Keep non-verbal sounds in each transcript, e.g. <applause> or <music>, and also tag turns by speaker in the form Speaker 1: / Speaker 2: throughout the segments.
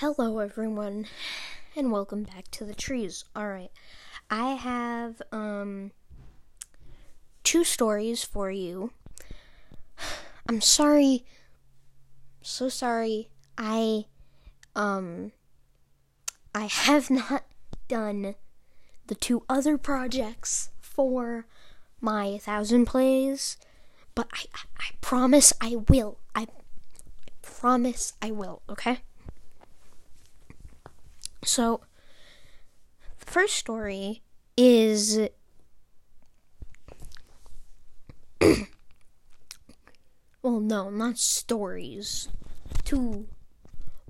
Speaker 1: Hello, everyone, and welcome back to the trees. All right, I have um two stories for you. I'm sorry, so sorry. I um I have not done the two other projects for my thousand plays, but I I, I promise I will. I, I promise I will. Okay. So, the first story is. <coughs> well, no, not stories. Two.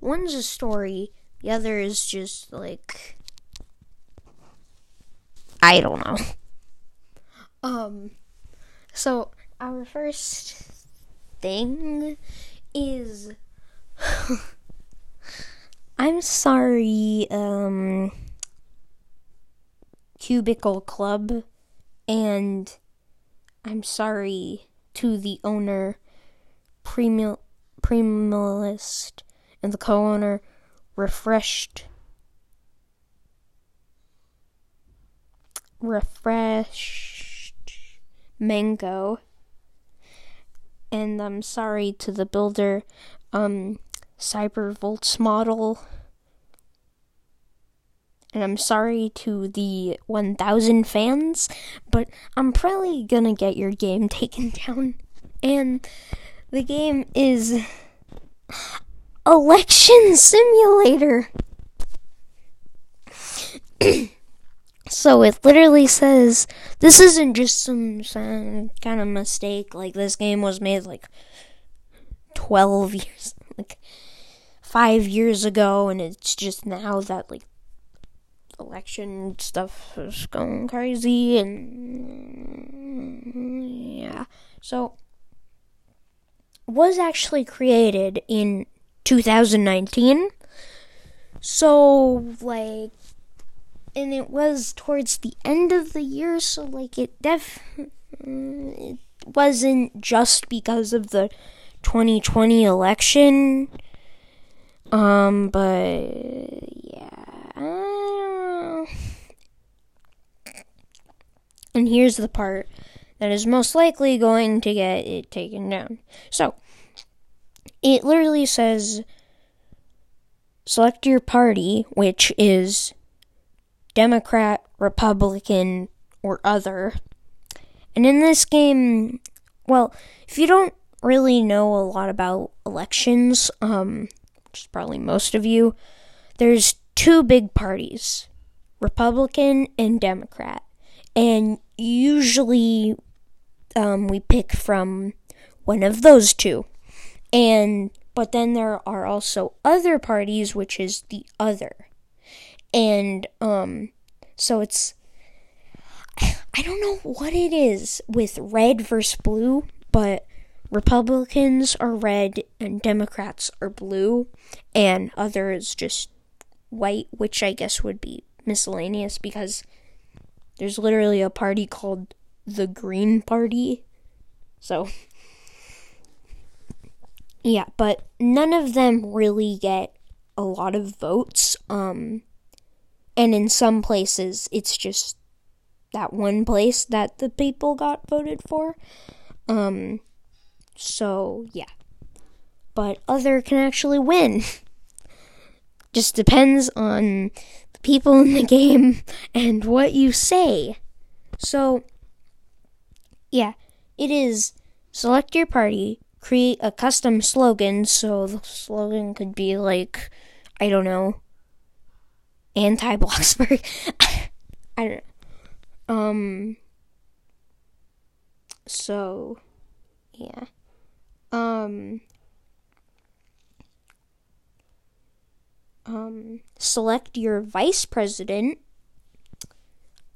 Speaker 1: One's a story, the other is just like. I don't know. <laughs> Um, so our first thing is <laughs> <laughs> I'm sorry, um, Cubicle Club, and I'm sorry to the owner, Premil- Primalist, and the co owner, Refreshed. Refreshed Mango. And I'm sorry to the builder, um, Cybervolts model. And I'm sorry to the 1000 fans, but I'm probably gonna get your game <laughs> taken down. And the game is Election Simulator. <clears throat> so it literally says this isn't just some, kind of mistake. Like this game was made like 12 years, <laughs> like five years ago, and it's just now that like election stuff is going crazy, and yeah. So was actually created in 2019. So like and it was towards the end of the year so like it def it wasn't just because of the 2020 election um but yeah and here's the part that is most likely going to get it taken down. So, it literally says select your party, which is Democrat, Republican, or other. And in this game, well, if you don't really know a lot about elections, um, which is probably most of you, there's two big parties Republican and Democrat. And usually um, we pick from one of those two. And but then there are also other parties, which is the other. And um, so it's I don't know what it is with red versus blue, but Republicans are red and Democrats are blue, and others just white, which I guess would be miscellaneous because there's literally a party called the Green Party. So, yeah, but none of them really get a lot of votes. Um, and in some places, it's just that one place that the people got voted for. Um, so yeah. But other can actually win. <laughs> just depends on the people in the <laughs> game and what you say. So, yeah, it is select your party, create a custom slogan. So the slogan could be like, I don't know, anti Bloxburg. <laughs> I don't know. Um, so, yeah. Um, um, select your vice president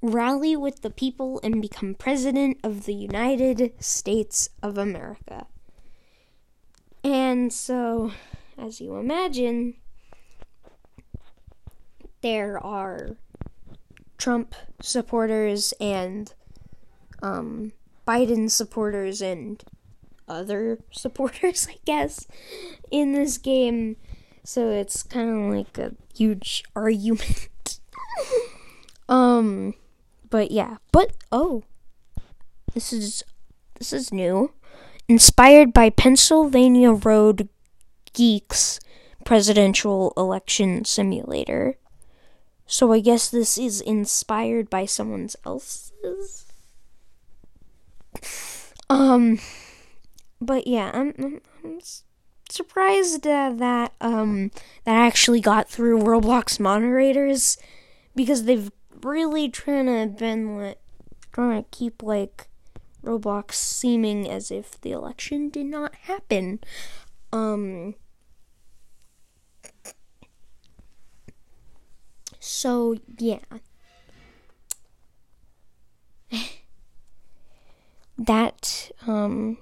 Speaker 1: rally with the people and become president of the United States of America. And so, as you imagine, there are Trump supporters and um, Biden supporters and other supporters, <laughs> I guess, in this game. so it's kind of like a huge argument. <laughs> um, but yeah, but oh, this is this is new. Inspired by Pennsylvania Road Geeks presidential election simulator. So I guess this is inspired by someone else's. <laughs> Um, but yeah, I'm, I'm, I'm surprised uh, that um that actually got through Roblox moderators because they've really trying to been like trying to keep like Roblox seeming as if the election did not happen. Um So, yeah. <sighs> that, um,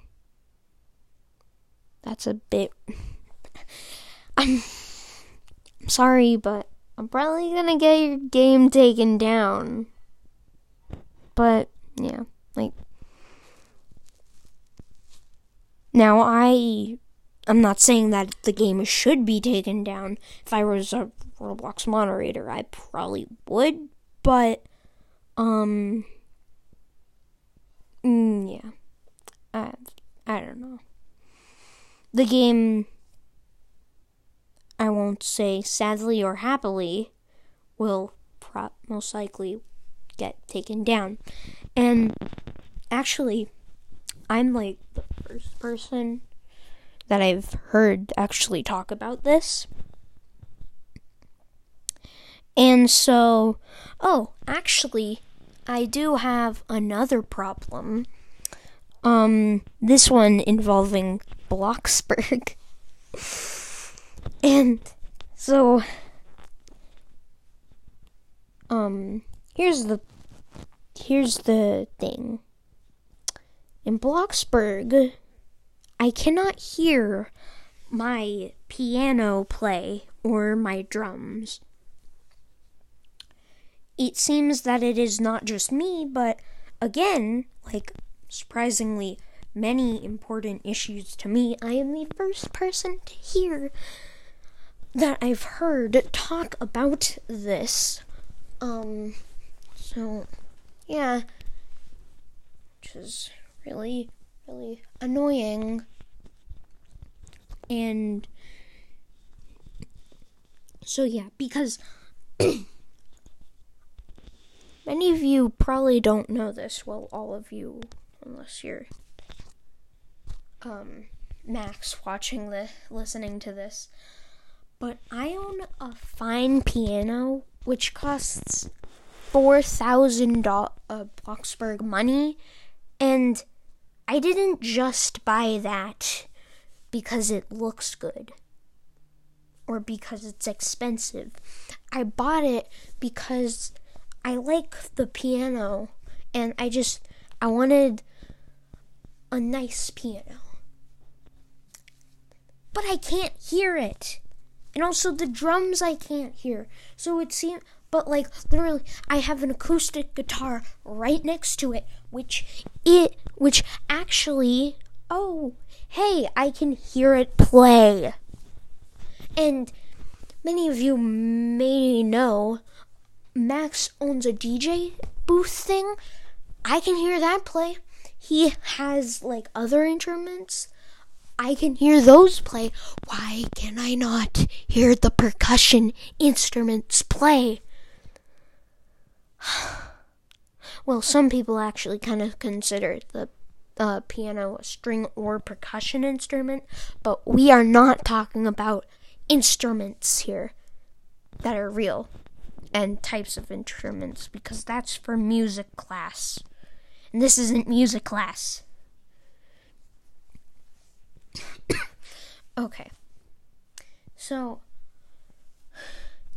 Speaker 1: that's a bit. <laughs> I'm, I'm sorry, but I'm probably gonna get your game taken down. But, yeah, like. Now, I. I'm not saying that the game should be taken down. If I was a Roblox moderator, I probably would, but um mm, yeah. I I don't know. The game I won't say sadly or happily will most likely get taken down. And actually I'm like the first person that I've heard actually talk about this. And so, oh, actually, I do have another problem. Um, this one involving Bloxburg. and so, um, here's the here's the thing. In Bloxburg, I cannot hear my piano play or my drums it seems that it is not just me, but again, like surprisingly many important issues to me, I am the first person to hear that I've heard talk about this. Um, so yeah, which is really, really annoying. And so yeah, because <clears throat> Many of you probably don't know this. Well, all of you, unless you're um, Max watching the listening to this. But I own a fine piano which costs four thousand dollars uh, Bloxburg money, and I didn't just buy that because it looks good or because it's expensive. I bought it because I like the piano and I just I wanted a nice piano. But I can't hear it. And also the drums I can't hear. So it seems but like literally I have an acoustic guitar right next to it which it which actually oh hey I can hear it play. And many of you may know Max owns a DJ booth thing. I can hear that play. He has like other instruments. I can hear those play. Why can I not hear the percussion instruments play? <sighs> well, some people actually kind of consider the uh, piano a string or percussion instrument, but we are not talking about instruments here that are real and types of instruments because that's for music class. And this isn't music class. <coughs> okay. So,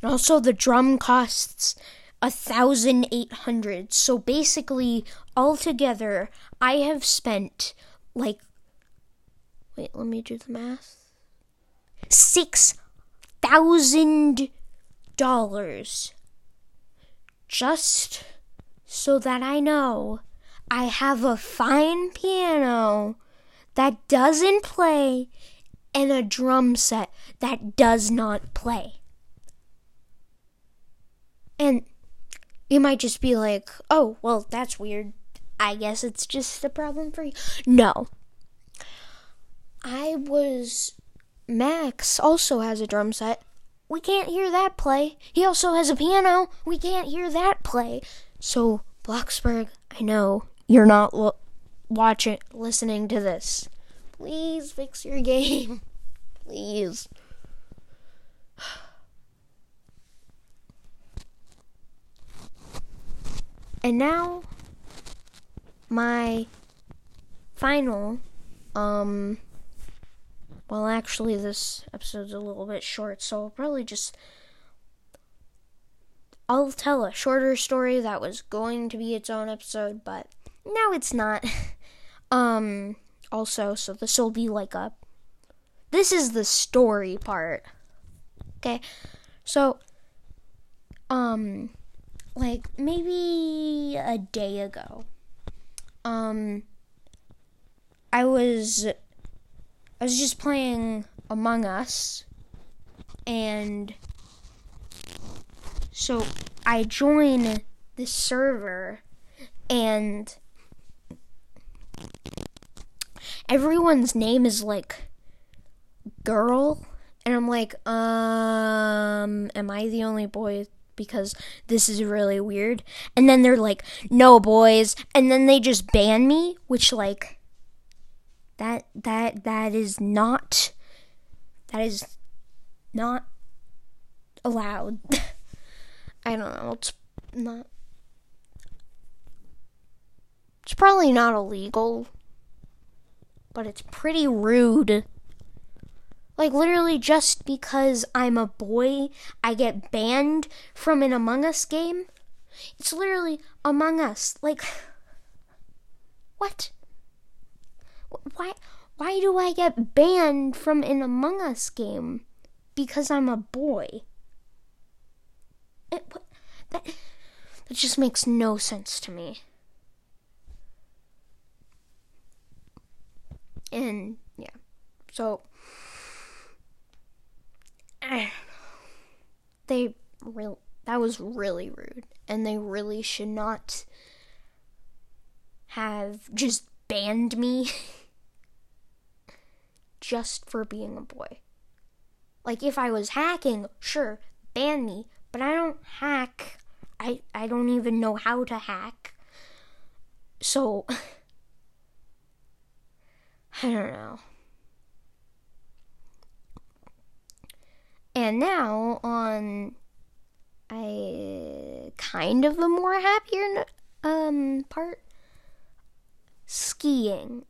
Speaker 1: also the drum costs a thousand eight hundred. So basically, altogether, I have spent like. Wait, let me do the math. Six thousand dollars just so that I know I have a fine piano that doesn't play and a drum set that does not play. And you might just be like, oh, well, that's weird. I guess it's just a problem for you. No. I was. Max also has a drum set. We can't hear that play. He also has a piano. We can't hear that play. So, Bloxburg, I know you're not watching, listening to this. Please fix your game. <laughs> Please. <sighs> And now, my final, um, well, actually, this episode's a little bit short, so I'll probably just. I'll tell a shorter story that was going to be its own episode, but now it's not. <laughs> um, also, so this will be like a. This is the story part. Okay, so, um, like maybe a day ago. Um I was I was just playing Among Us and so I join this server and everyone's name is like girl and I'm like um am I the only boy because this is really weird. And then they're like, "No, boys." And then they just ban me, which like that that that is not that is not allowed. <laughs> I don't know. It's not It's probably not illegal, but it's pretty rude like, literally, just because I'm a boy, I get banned from an Among Us game? It's literally Among Us. Like, <laughs> what? Why, why do I get banned from an Among Us game? Because I'm a boy. It, that, that just makes no sense to me. And, yeah. So they real that was really rude and they really should not have just banned me <laughs> just for being a boy. Like if I was hacking, sure, ban me, but I don't hack. I I don't even know how to hack. So <laughs> I don't know. And now on a kind of a more happier um part skiing.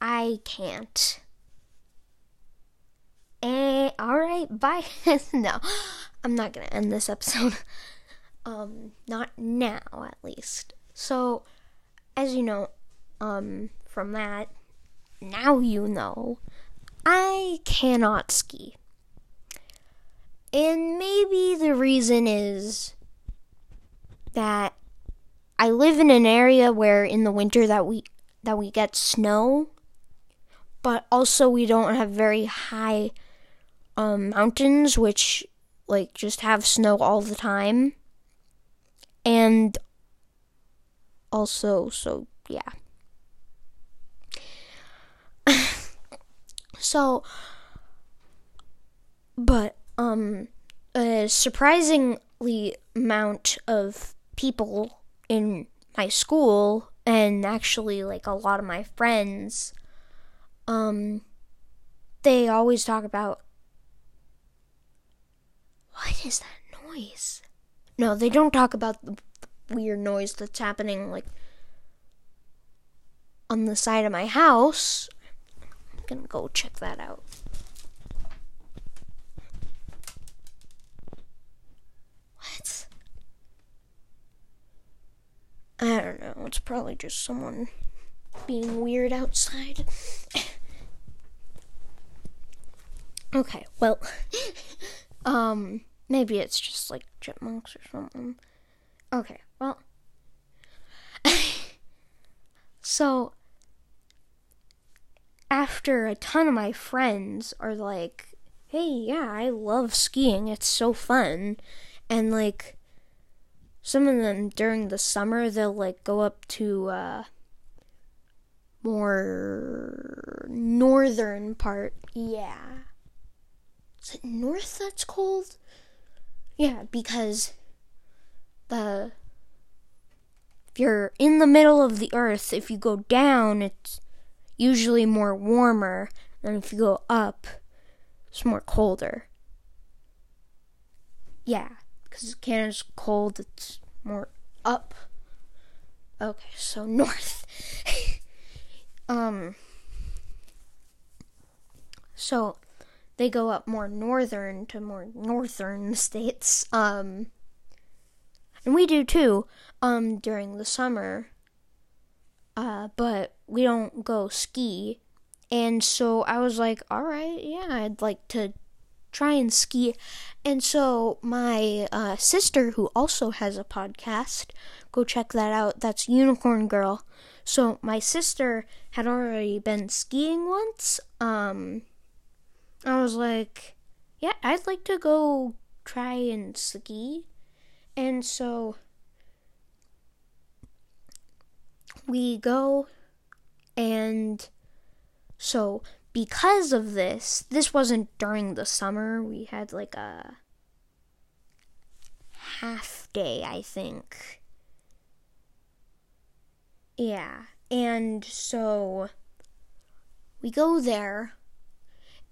Speaker 1: I can't. Eh, all right, <laughs> bye. no, I'm not gonna end this episode. <laughs> Um, not now, at least. So, as you know, um, from that, now you know, I cannot ski. And maybe the reason is that I live in an area where in the winter that we that we get snow, but also we don't have very high um, mountains which like just have snow all the time. And also so yeah. So but um, a surprisingly amount of people in my school and actually like a lot of my friends um they always talk about what is that noise? No they don't talk about the weird noise that's happening like on the side of my house gonna go check that out What? I don't know. It's probably just someone being weird outside. <coughs> okay, well, <coughs> um, maybe it's just like chipmunks or something. Okay, well, <coughs> so after a ton of my friends are like, hey, yeah, I love skiing. It's so fun. And like, some of them during the summer, they'll like go up to, uh, more northern part. Yeah. Is it north that's cold? Yeah, because the if you're in the middle of the earth, if you go down, it's usually more warmer than if you go up, it's more colder. Yeah, because Canada's cold, it's more up. Okay, so <laughs> north. um, so they go up more northern to more northern <laughs> states. Um, and we do too um during the summer uh but we don't go ski. And so i was like all right yeah i'd like to try and ski. And so my uh, sister who also has a podcast go check that out. That's unicorn girl. So my sister had already been skiing once. Um i was like yeah i'd like to go try and ski. And so we go and so because of this, this wasn't during the summer. We had like a half day, I think. Yeah. And so we go there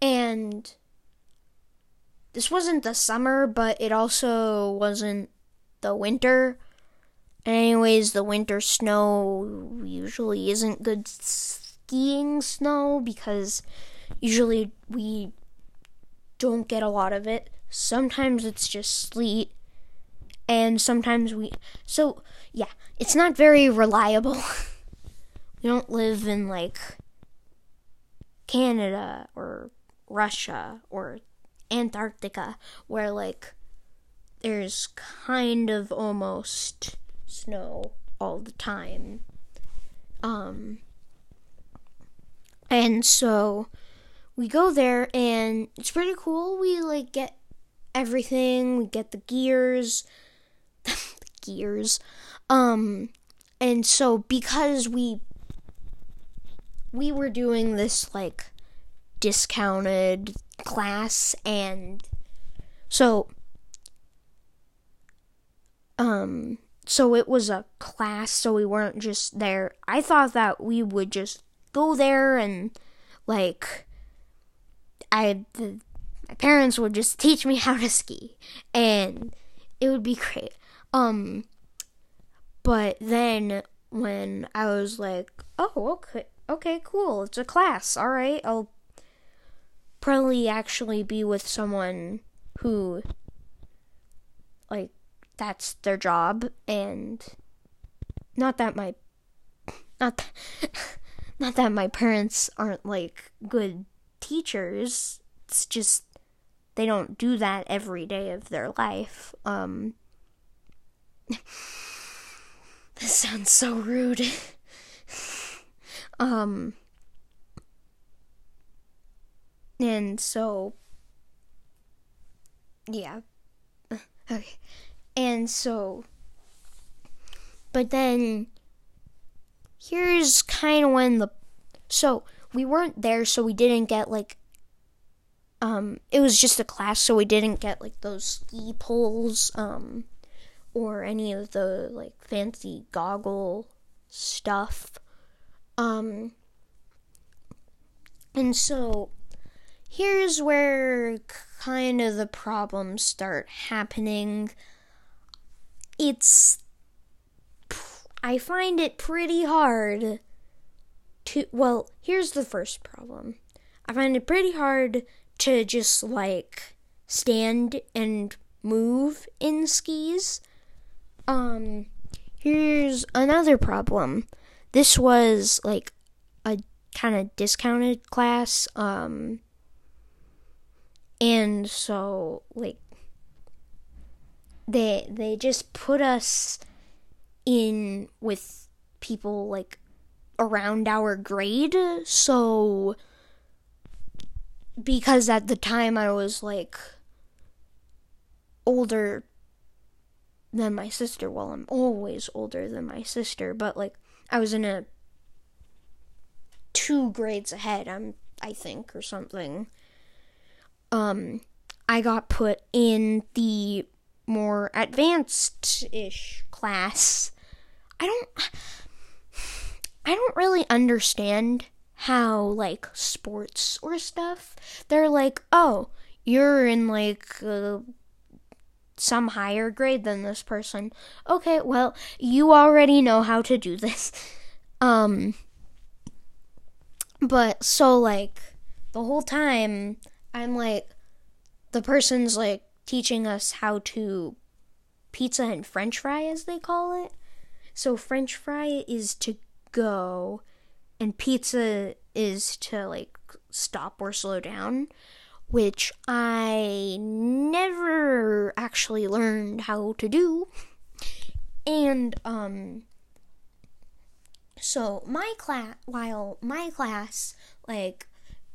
Speaker 1: and this wasn't the summer, but it also wasn't the winter. Anyways, the winter snow usually isn't good skiing snow because usually we don't get a lot of it. Sometimes it's just sleet, and sometimes we. So, yeah, it's not very reliable. <laughs> we don't live in like Canada or Russia or Antarctica where like there's kind of almost snow all the time. Um, and so we go there and it's pretty cool. We like get everything, we get the gears, <laughs> the gears. Um, and so because we we were doing this like discounted class and so um so it was a class so we weren't just there. I thought that we would just go there and like i the, my parents would just teach me <laughs> how to ski and it would be great. Um but then when i was like oh okay okay cool it's a class all right i'll probably actually be with someone who like that's their job and not that my not that, <laughs> not that my parents aren't like good teachers. It's just they don't do that every day of their life. Um <laughs> this sounds so rude. <laughs> Um and so yeah. Okay and so, but then here's kind of when the so we weren't there, so we didn't get like um it was just a class, so we didn't get like those ski poles um or any of the like fancy goggle stuff. Um and so here's where kind of the problems start happening it's I find it pretty hard to well, here's the first problem. I find it pretty hard to just like stand and move in skis. Um here's another problem. This was like a kind of discounted class um and so like they they just put us in with people like around our grade. So, because at the time I was like older than my sister. Well, I'm always older than my sister, but like I was in a two grades ahead, I'm I think or something. Um I got put in the more advanced-ish class. I don't I don't really understand how like sports or stuff. They're like, "Oh, you're in like uh, some higher grade than this person." Okay, well, you already know how to do this. Um but so like the whole time I'm like the person's like teaching us how to pizza and french fry as they call it. So french fry is to go and pizza is to like stop or slow down, which I never actually learned how to do. And um so my class while my class like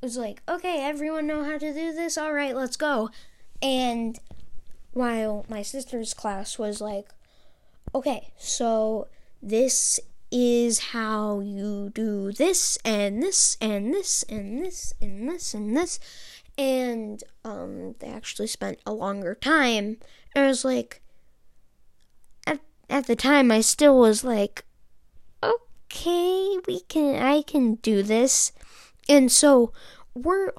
Speaker 1: was like, "Okay, everyone know how to do this. All right, let's go." And while my sister's class was like, "Okay, so this is how you do this and this and this and this and this and this." And um they actually spent a longer time. And I was like at at the time I still was like okay, we can I can do this. And so we're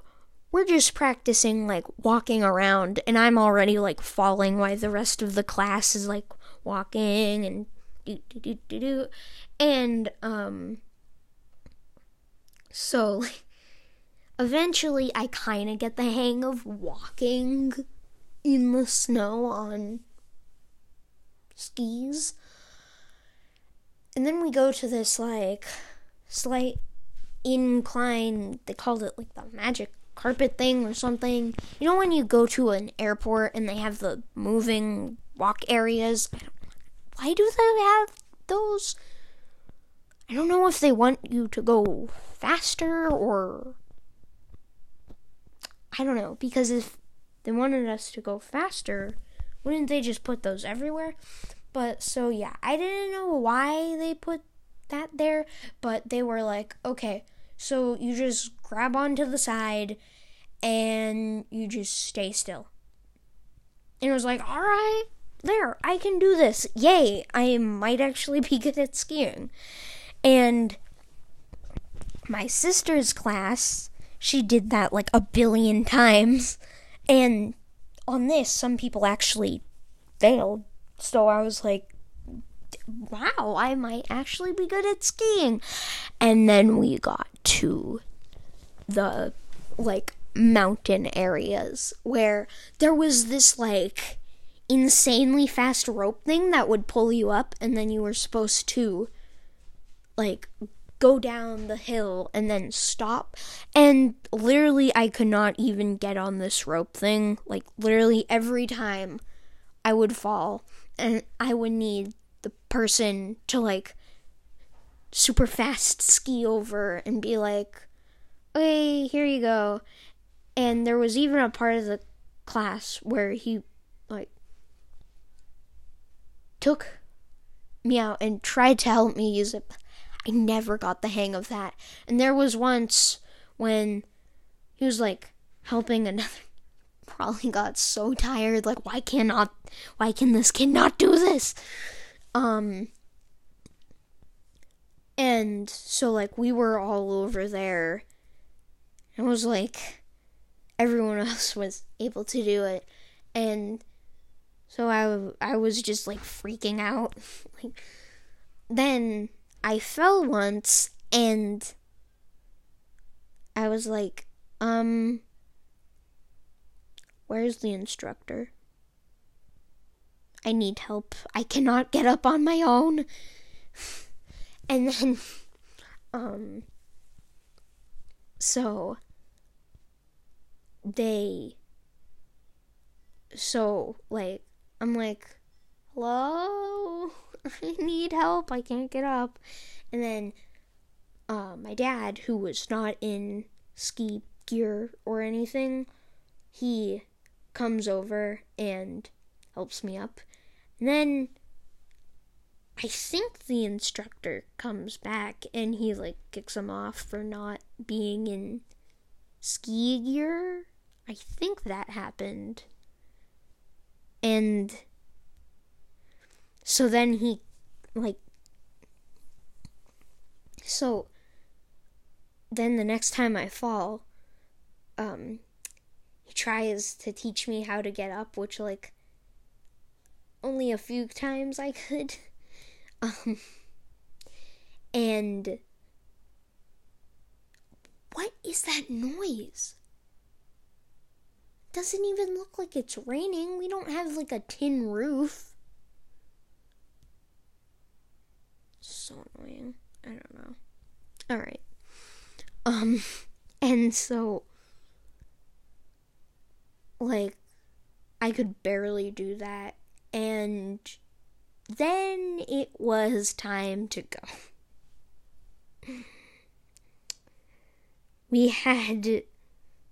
Speaker 1: we're just practicing like walking around and I'm already like falling while the rest of the class is like walking and do do do do do. And um so <laughs> eventually I kind of get the hang of walking in the snow on skis. And then we go to this like slight incline. They called it like the magic carpet thing or something. You know when you go to an airport and they have the moving walk areas? Why do they have those? I don't know if they want you to go faster or i don't know because if they wanted us to go faster wouldn't they just put those everywhere? But so yeah, I didn't know why they put that there, but they were like, okay, so you just grab onto the side and you just stay still. And it was like, all right, there, I can do this. Yay, I might actually be good at skiing. And my sister's class, she did that like a billion times. And on this, some people actually failed so I was like, wow, I might actually be good at skiing. And then we got to the like mountain areas where there was this like insanely fast rope thing that would pull you up and then you were supposed to like go down the hill and then stop and literally I could not even get on this rope thing like literally every time I would fall and I would need the person to like super fast ski over and be like, "Hey, here you go." And there was even a part of the class where he like took me out and tried to help me use it. I never got the hang of that. And there was once when he was like helping another <laughs> probably got so tired like why cannot why can this kid not do this um and so like we were all over there. It was like everyone <laughs> else was able to do it. And so I, I was just like freaking out. <laughs> Like then i fell once and i was like um Where's the instructor? I need help. I cannot get up on my own. <sighs> and then, <laughs> um, so they, so like, I'm like, hello? <laughs> I need help. I can't get up. And then uh, my dad, who was not in ski gear or anything, he comes over and helps me up. Then I think the instructor comes back and he like kicks him off for not being in ski gear. I think that happened. And so then he like so then the next time I fall, um he tries to teach me how to get up, which like only a few times I could. <laughs> Um, and what is that noise? Doesn't even look like it's raining. We don't have like a tin roof. So annoying. I don't know. All right. Um <laughs> and so like I could barely do that and then it was time to go. We had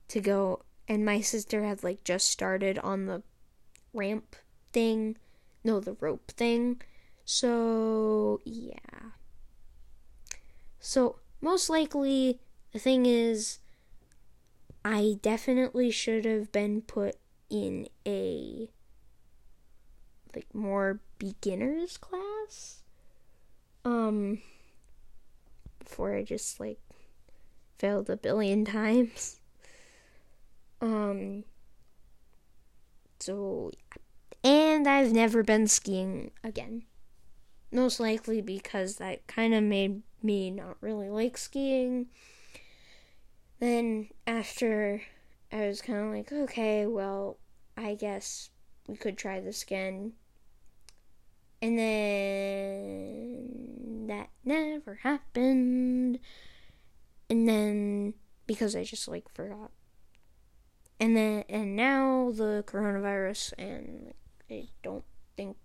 Speaker 1: to go, and my sister had like just started on the ramp thing. No, the rope thing. So, yeah. So, most likely, the thing is, I definitely should have been put in a like more beginners class um before I just like failed a billion times. Um so and I've never been skiing again. Most likely because that kind of made me not really like skiing. Then after I was kind of like okay well I guess we could try this again and then that never happened. And then because I just like forgot. And then and now the coronavirus and I don't think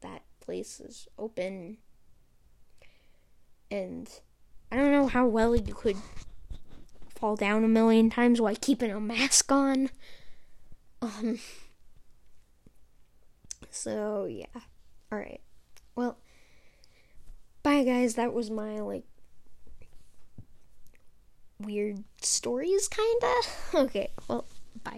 Speaker 1: that place is open. And I don't know how well you could fall down a million times while keeping a mask on. Um so yeah. All right. Well, bye guys. That was my like weird stories kinda. <laughs> Okay. Well,